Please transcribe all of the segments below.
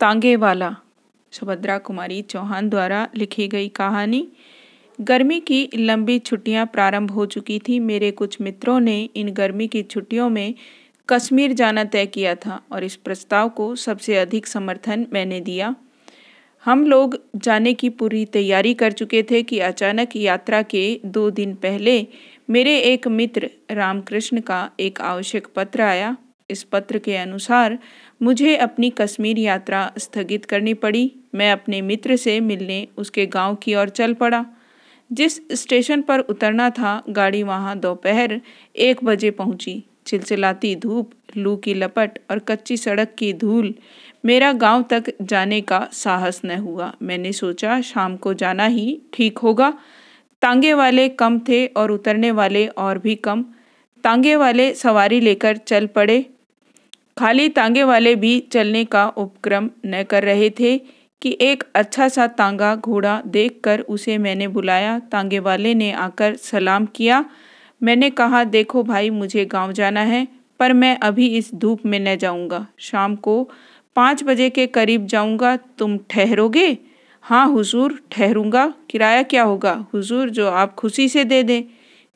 तांगे वाला सुभद्रा कुमारी चौहान द्वारा लिखी गई कहानी। गर्मी की लंबी छुट्टियाँ प्रारंभ हो चुकी थी। मेरे कुछ मित्रों ने इन गर्मी की छुट्टियों में कश्मीर जाना तय किया था और इस प्रस्ताव को सबसे अधिक समर्थन मैंने दिया। हम लोग जाने की पूरी तैयारी कर चुके थे कि अचानक यात्रा के दो दिन पहले मेरे एक मित्र रामकृष्ण का एक आवश्यक पत्र आया। इस पत्र के अनुसार मुझे अपनी कश्मीर यात्रा स्थगित करनी पड़ी। मैं अपने मित्र से मिलने उसके गाँव की ओर चल पड़ा। जिस स्टेशन पर उतरना था, गाड़ी वहाँ दोपहर एक बजे पहुँची। चिलचिलाती धूप, लू की लपट और कच्ची सड़क की धूल मेरा गाँव तक जाने का साहस न हुआ। मैंने सोचा, शाम को जाना ही ठीक होगा। तांगे वाले कम थे और उतरने वाले और भी कम। तांगे वाले सवारी लेकर चल पड़े। खाली तांगे वाले भी चलने का उपक्रम न कर रहे थे कि एक अच्छा सा तांगा घोड़ा देखकर उसे मैंने बुलाया। तांगे वाले ने आकर सलाम किया। मैंने कहा, देखो भाई, मुझे गाँव जाना है, पर मैं अभी इस धूप में न जाऊँगा। शाम को पाँच बजे के करीब जाऊँगा। तुम ठहरोगे? हाँ हुजूर, ठहरूँगा। किराया क्या होगा? हुजूर, जो आप खुशी से दे दें।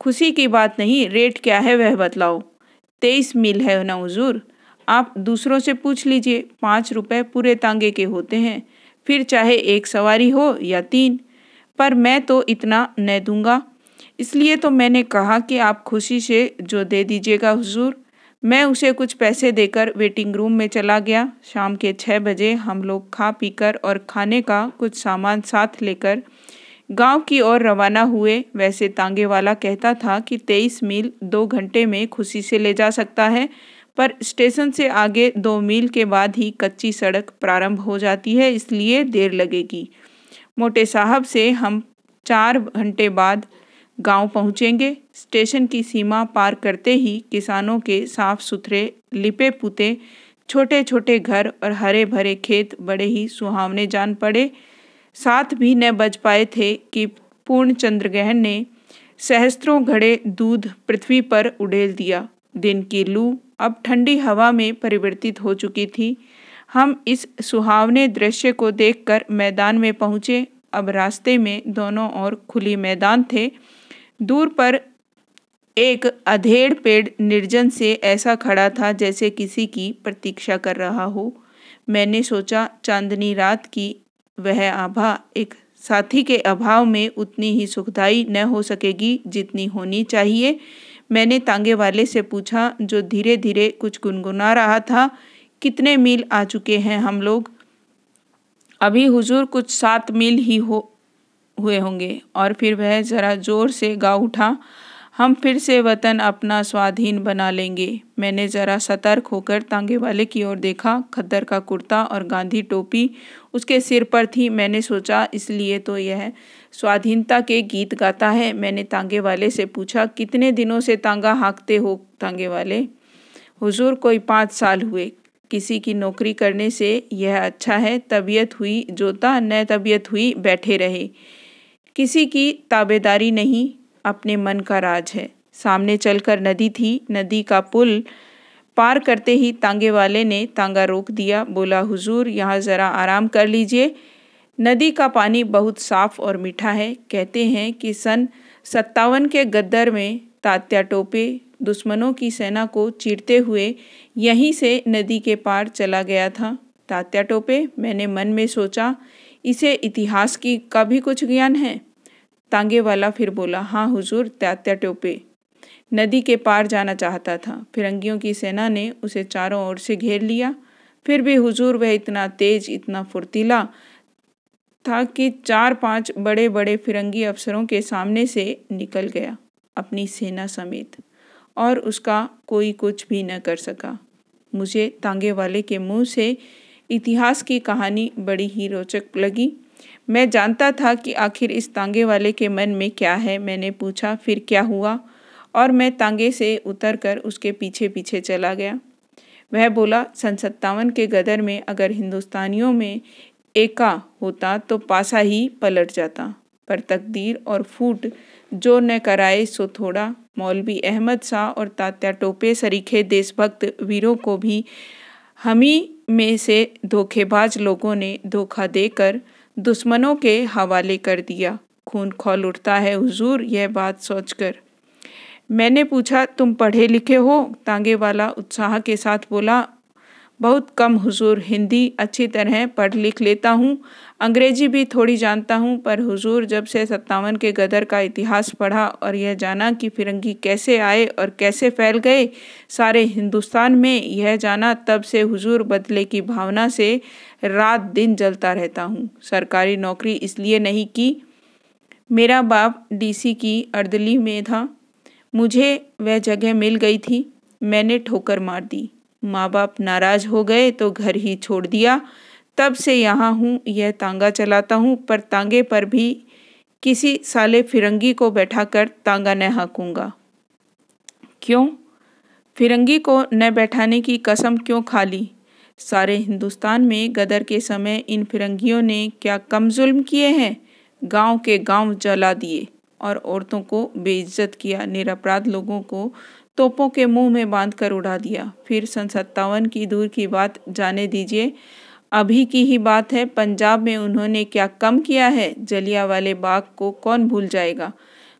खुशी की बात नहीं, रेट क्या है वह बतलाओ। तेईस मील है ना हुजूर? आप दूसरों से पूछ लीजिए। पाँच रुपए पूरे तांगे के होते हैं। फिर चाहे एक सवारी हो या तीन। पर मैं तो इतना न दूँगा। इसलिए तो मैंने कहा कि आप खुशी से जो दे दीजिएगा हुजूर। मैं उसे कुछ पैसे देकर वेटिंग रूम में चला गया। शाम के छः बजे हम लोग खा पीकर और खाने का कुछ सामान साथ लेकर गाँव की ओर रवाना हुए। वैसे तांगे वाला कहता था कि तेईस मील दो घंटे में खुशी से ले जा सकता है। पर स्टेशन से आगे दो मील के बाद ही कच्ची सड़क प्रारंभ हो जाती है, इसलिए देर लगेगी। मोटे साहब से हम चार घंटे बाद गाँव पहुँचेंगे। स्टेशन की सीमा पार करते ही किसानों के साफ़ सुथरे लिपे पुते छोटे छोटे घर और हरे भरे खेत बड़े ही सुहावने जान पड़े। साथ भी न बज पाए थे कि पूर्ण चंद्र ग्रहण ने सहस्त्रों घड़े दूध पृथ्वी पर उड़ेल दिया। दिन की लू अब ठंडी हवा में परिवर्तित हो चुकी थी। हम इस सुहावने दृश्य को देखकर मैदान में पहुँचे। अब रास्ते में दोनों ओर खुली मैदान थे। दूर पर एक अधेड़ पेड़ निर्जन से ऐसा खड़ा था जैसे किसी की प्रतीक्षा कर रहा हो। मैंने सोचा, चांदनी रात की वह आभा एक साथी के अभाव में उतनी ही सुखदाई न हो सकेगी जितनी होनी चाहिए। मैंने तांगे वाले से पूछा, जो धीरे धीरे कुछ गुनगुना रहा था, कितने मील आ चुके हैं हम लोग? अभी हुजूर कुछ सात मील ही हो, हुए होंगे। और फिर वह ज़रा ज़ोर से गा उठा हम फिर से वतन अपना स्वाधीन बना लेंगे। मैंने ज़रा सतर्क होकर तांगे वाले की ओर देखा। खद्दर का कुर्ता और गांधी टोपी उसके सिर पर थी। मैंने सोचा, इसलिए तो यह स्वाधीनता के गीत गाता है। मैंने तांगे वाले से पूछा, कितने दिनों से तांगा हाँकते हो तांगे वाले? हुजूर, कोई पाँच साल हुए। किसी की नौकरी करने से यह अच्छा है, तबीयत हुई, जोता, न तबीयत हुई, बैठे रहे। किसी की ताबेदारी नहीं। अपने मन का राज है। सामने चलकर नदी थी। नदी का पुल पार करते ही तांगे वाले ने तांगा रोक दिया। बोला, हुजूर, यहाँ ज़रा आराम कर लीजिए। नदी का पानी बहुत साफ़ और मीठा है। कहते हैं कि सन सत्तावन के गद्दर में तात्या टोपे दुश्मनों की सेना को चीरते हुए यहीं से नदी के पार चला गया था। तात्या टोपे, मैंने मन में सोचा, इसे इतिहास की का भी कुछ ज्ञान है? तांगे वाला फिर बोला हाँ हुजूर तात्या टोपे। नदी के पार जाना चाहता था। फिरंगियों की सेना ने उसे चारों ओर से घेर लिया। फिर भी हुजूर वह इतना तेज, इतना फुर्तीला था कि चार पाँच बड़े बड़े फिरंगी अफसरों के सामने से निकल गया अपनी सेना समेत। और उसका कोई कुछ भी न कर सका। मुझे तांगे वाले के मुँह से इतिहास की कहानी बड़ी ही रोचक लगी। मैं जानता था कि आखिर इस तांगे वाले के मन में क्या है। मैंने पूछा, फिर क्या हुआ? और मैं तांगे से उतर कर उसके पीछे पीछे चला गया। वह बोला सन सत्तावन के गदर में अगर हिंदुस्तानियों में एका होता तो पासा ही पलट जाता। पर तकदीर और फूट जो न कराए सो थोड़ा। मौलवी अहमद शाह और तात्या टोपे सरीखे देशभक्त वीरों को भी हम में से धोखेबाज लोगों ने धोखा देकर दुश्मनों के हवाले कर दिया। खून खोल उठता है, हुजूर, यह बात सोचकर। मैंने पूछा, तुम पढ़े लिखे हो? तांगे वाला उत्साह के साथ बोला बहुत कम हुजूर हिंदी अच्छी तरह पढ़ लिख लेता हूँ। अंग्रेज़ी भी थोड़ी जानता हूँ, पर हुजूर जब से सत्तावन के गदर का इतिहास पढ़ा और यह जाना कि फिरंगी कैसे आए और कैसे फैल गए सारे हिंदुस्तान में यह जाना, तब से हुजूर बदले की भावना से रात दिन जलता रहता हूँ। सरकारी नौकरी इसलिए नहीं की। मेरा बाप डीसी की अर्दली में था। मुझे वह जगह मिल गई थी। मैंने ठोकर मार दी। माँ बाप नाराज़ हो गए तो घर ही छोड़ दिया। तब से यहाँ हूँ, यह तांगा चलाता हूँ, पर तांगे पर भी किसी साले फिरंगी को बैठा कर तांगा न हाँकूँगा। क्यों? फिरंगी को न बैठाने की कसम क्यों खा ली सारे हिंदुस्तान में गदर के समय इन फिरंगियों ने क्या कम जुल्म किए हैं? गाँव के गाँव जला दिए और औरतों को बेइज्जत किया। निरपराध लोगों को तोपों के मुँह में बाँध कर उड़ा दिया। फिर सन सत्तावन की दूर की बात जाने दीजिए। अभी की ही बात है, पंजाब में उन्होंने क्या कम किया है? जलिया वाले बाग को कौन भूल जाएगा?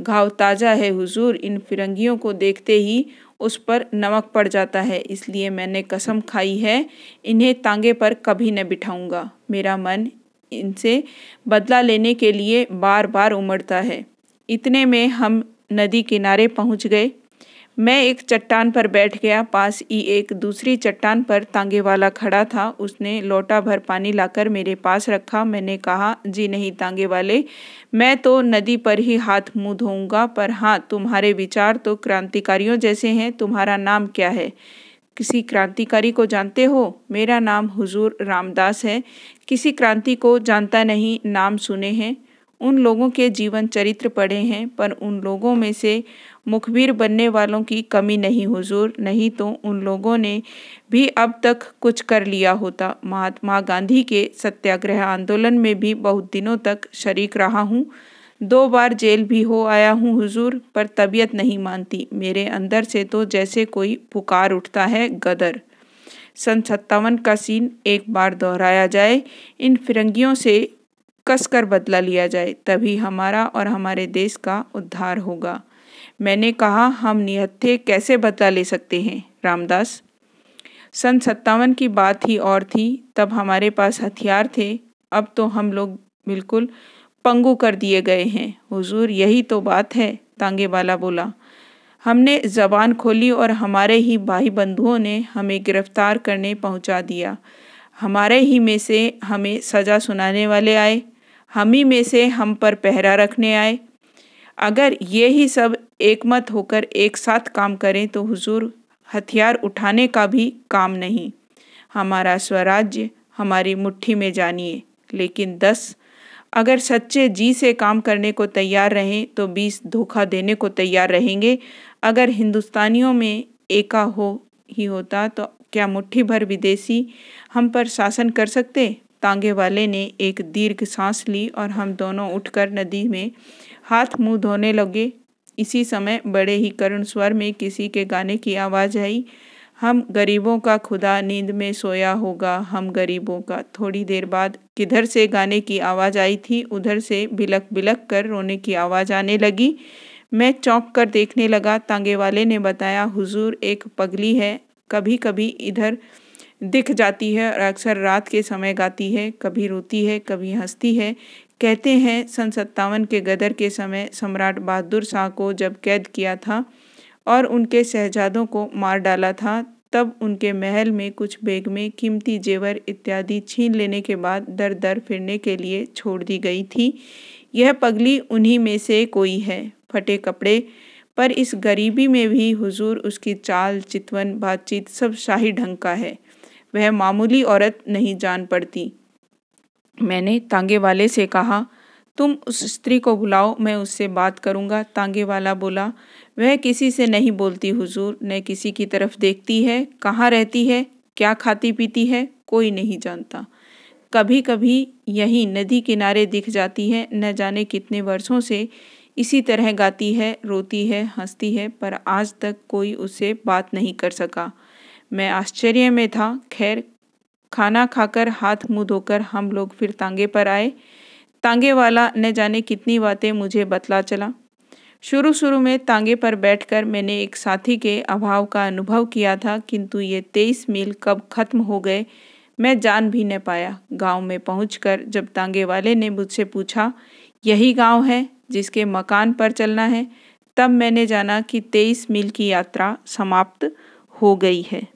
घाव ताज़ा है हुजूर, इन फिरंगियों को देखते ही उस पर नमक पड़ जाता है। इसलिए मैंने कसम खाई है, इन्हें तांगे पर कभी न बिठाऊँगा। मेरा मन इनसे बदला लेने के लिए बार बार उमड़ता है। इतने में हम नदी किनारे पहुँच गए। मैं एक चट्टान पर बैठ गया, पास ही एक दूसरी चट्टान पर तांगे वाला खड़ा था। उसने लोटा भर पानी लाकर मेरे पास रखा। मैंने कहा, जी नहीं तांगे वाले, मैं तो नदी पर ही हाथ मुँह धोऊँगा, पर हाँ तुम्हारे विचार तो क्रांतिकारियों जैसे हैं। तुम्हारा नाम क्या है? किसी क्रांतिकारी को जानते हो? मेरा नाम हुजूर रामदास है। किसी क्रांति को जानता नहीं, नाम सुने हैं। उन लोगों के जीवन चरित्र पढ़े हैं, पर उन लोगों में से मुखबिर बनने वालों की कमी नहीं, हुजूर। नहीं तो उन लोगों ने भी अब तक कुछ कर लिया होता। महात्मा गांधी के सत्याग्रह आंदोलन में भी बहुत दिनों तक शरीक रहा हूँ। दो बार जेल भी हो आया हूँ, हुजूर, पर तबीयत नहीं मानती। मेरे अंदर से तो जैसे कोई पुकार उठता है गदर। सन सत्तावन का सीन एक बार दोहराया जाए। इन फिरंगियों से कसकर बदला लिया जाए, तभी हमारा और हमारे देश का उद्धार होगा। मैंने कहा, हम निहत्थे कैसे बदला ले सकते हैं? रामदास, सन सत्तावन की बात ही और थी। तब हमारे पास हथियार थे। अब तो हम लोग बिल्कुल पंगु कर दिए गए हैं। हुजूर, यही तो बात है तांगे वाला बोला। हमने जबान खोली और हमारे ही भाई बंधुओं ने हमें गिरफ़्तार करने पहुँचा दिया। हमारे ही में से हमें सज़ा सुनाने वाले आए। हम ही में से हम पर पहरा रखने आए। अगर ये ही सब एकमत होकर एक साथ काम करें तो हुजूर हथियार उठाने का भी काम नहीं। हमारा स्वराज्य हमारी मुट्ठी में जानिए। लेकिन दस, अगर सच्चे जी से काम करने को तैयार रहें तो बीस धोखा देने को तैयार रहेंगे। अगर हिंदुस्तानियों में एका हो ही होता तो क्या मुट्ठी भर विदेशी हम पर शासन कर सकते? तांगे वाले ने एक दीर्घ सांस ली और हम दोनों उठकर नदी में हाथ मुँह धोने लगे। इसी समय बड़े ही करुण स्वर में किसी के गाने की आवाज़ आई। हम गरीबों का खुदा नींद में सोया होगा, हम गरीबों का। थोड़ी देर बाद किधर से गाने की आवाज़ आई थी, उधर से बिलक बिलक कर रोने की आवाज़ आने लगी। मैं चौंक कर देखने लगा, तांगे वाले ने बताया, हुजूर एक पगली है कभी कभी इधर दिख जाती है और अक्सर रात के समय गाती है, कभी रोती है, कभी हंसती है। कहते हैं, सन सत्तावन के गदर के समय सम्राट बहादुर शाह को जब कैद किया था और उनके शहजादों को मार डाला था, तब उनके महल में कुछ बेग में कीमती जेवर इत्यादि छीन लेने के बाद दर दर फिरने के लिए छोड़ दी गई थी। यह पगली उन्हीं में से कोई है। फटे कपड़े पर इस गरीबी में भी हुजूर, उसकी चाल, चितवन, बातचीत सब शाही ढंग का है। वह मामूली औरत नहीं जान पड़ती। मैंने तांगे वाले से कहा, तुम उस स्त्री को बुलाओ, मैं उससे बात करूँगा। तांगे वाला बोला, वह किसी से नहीं बोलती हुजूर, न किसी की तरफ़ देखती है, कहाँ रहती है, क्या खाती पीती है, कोई नहीं जानता। कभी कभी यही नदी किनारे दिख जाती है, न जाने कितने वर्षों से इसी तरह गाती है, रोती है, हंसती है, पर आज तक कोई उससे बात नहीं कर सका। मैं आश्चर्य में था। खैर, खाना खाकर हाथ मुँह धोकर हम लोग फिर तांगे पर आए। तांगे वाला न जाने कितनी बातें मुझे बतला चला। शुरू शुरू में तांगे पर बैठकर मैंने एक साथी के अभाव का अनुभव किया था, किंतु ये तेईस मील कब खत्म हो गए, मैं जान भी न पाया। गाँव में पहुंचकर जब तांगे वाले ने मुझसे पूछा, यही गाँव है जिसके मकान पर चलना है? तब मैंने जाना कि तेईस मील की यात्रा समाप्त हो गई है।